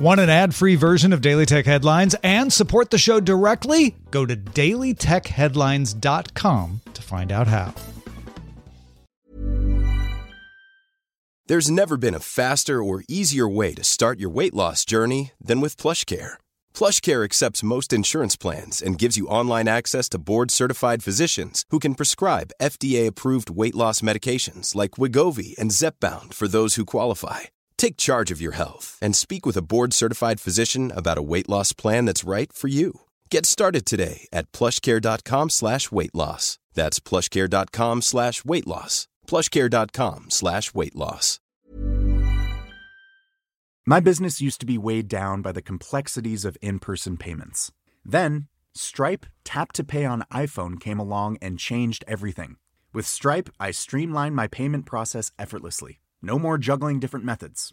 Want an ad free version of Daily Tech Headlines and support the show directly? Go to dailytechheadlines.com to find out how. There's never been a faster or easier way to start your weight loss journey than with PlushCare. PlushCare accepts most insurance plans and gives you online access to board certified physicians who can prescribe FDA approved weight loss medications like Wegovy and Zepbound for those who qualify. Take charge of your health and speak with a board certified physician about a weight loss plan that's right for you. Get started today at plushcare.com slash weight loss. That's plushcare.com slash weight loss. Plushcare.com slash weight loss. My business used to be weighed down by the complexities of in person payments. Then, Stripe Tap to Pay on iPhone came along and changed everything. With Stripe, I streamlined my payment process effortlessly. No more juggling different methods.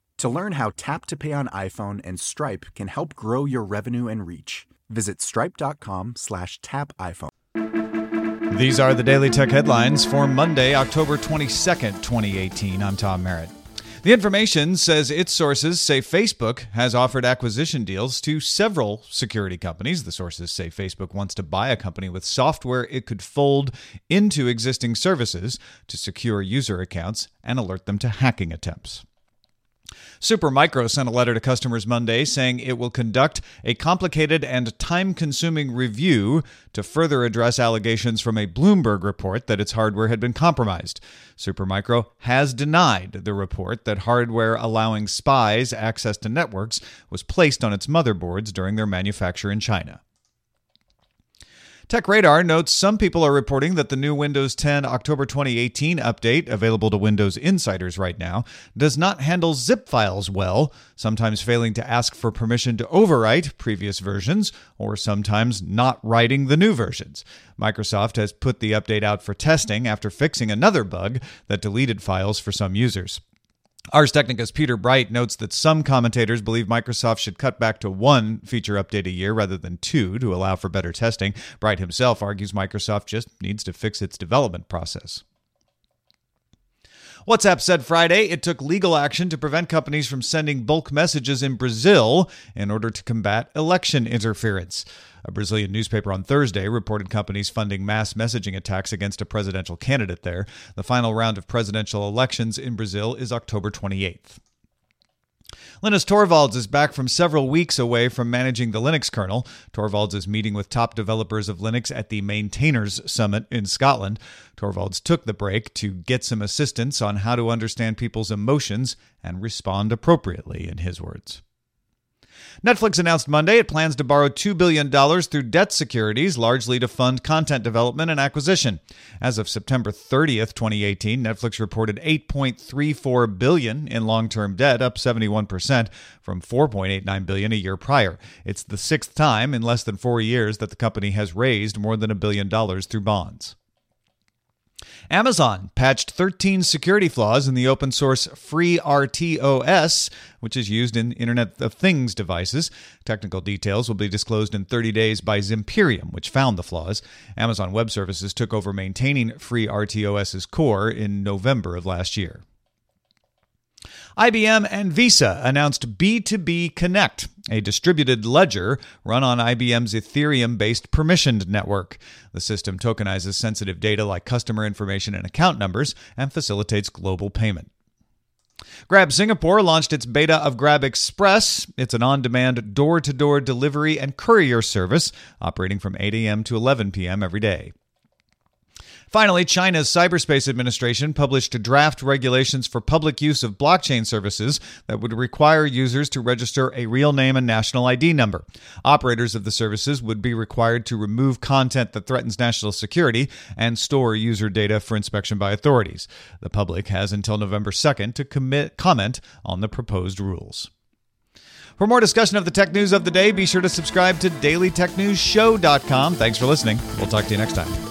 To learn how Tap to Pay on iPhone and Stripe can help grow your revenue and reach, visit stripe.com slash tap iPhone. These are the Daily Tech headlines for Monday, October 22nd, 2018. I'm Tom Merritt. The information says its sources say Facebook has offered acquisition deals to several security companies. The sources say Facebook wants to buy a company with software it could fold into existing services to secure user accounts and alert them to hacking attempts. Supermicro sent a letter to customers Monday saying it will conduct a complicated and time consuming review to further address allegations from a Bloomberg report that its hardware had been compromised. Supermicro has denied the report that hardware allowing spies access to networks was placed on its motherboards during their manufacture in China. TechRadar notes some people are reporting that the new Windows 10 October 2018 update, available to Windows insiders right now, does not handle zip files well, sometimes failing to ask for permission to overwrite previous versions, or sometimes not writing the new versions. Microsoft has put the update out for testing after fixing another bug that deleted files for some users. Ars Technica's Peter Bright notes that some commentators believe Microsoft should cut back to one feature update a year rather than two to allow for better testing. Bright himself argues Microsoft just needs to fix its development process. WhatsApp said Friday it took legal action to prevent companies from sending bulk messages in Brazil in order to combat election interference. A Brazilian newspaper on Thursday reported companies funding mass messaging attacks against a presidential candidate there. The final round of presidential elections in Brazil is October 28th. Linus Torvalds is back from several weeks away from managing the Linux kernel. Torvalds is meeting with top developers of Linux at the Maintainers Summit in Scotland. Torvalds took the break to get some assistance on how to understand people's emotions and respond appropriately, in his words. Netflix announced Monday it plans to borrow $2 billion through debt securities, largely to fund content development and acquisition. As of September 30th, 2018, Netflix reported 8.34 billion in long-term debt, up 71% from 4.89 billion a year prior. It's the sixth time in less than four years that the company has raised more than a billion dollars through bonds. Amazon patched 13 security flaws in the open source FreeRTOS, which is used in Internet of Things devices. Technical details will be disclosed in 30 days by Zimperium, which found the flaws. Amazon Web Services took over maintaining FreeRTOS's core in November of last year. IBM and Visa announced B2B Connect, a distributed ledger run on IBM's Ethereum based permissioned network. The system tokenizes sensitive data like customer information and account numbers and facilitates global payment. Grab Singapore launched its beta of Grab Express. It's an on demand door to door delivery and courier service operating from 8 a.m. to 11 p.m. every day. Finally, China's Cyberspace Administration published draft regulations for public use of blockchain services that would require users to register a real name and national ID number. Operators of the services would be required to remove content that threatens national security and store user data for inspection by authorities. The public has until November 2nd to commit, comment on the proposed rules. For more discussion of the tech news of the day, be sure to subscribe to dailytechnewsshow.com. Thanks for listening. We'll talk to you next time.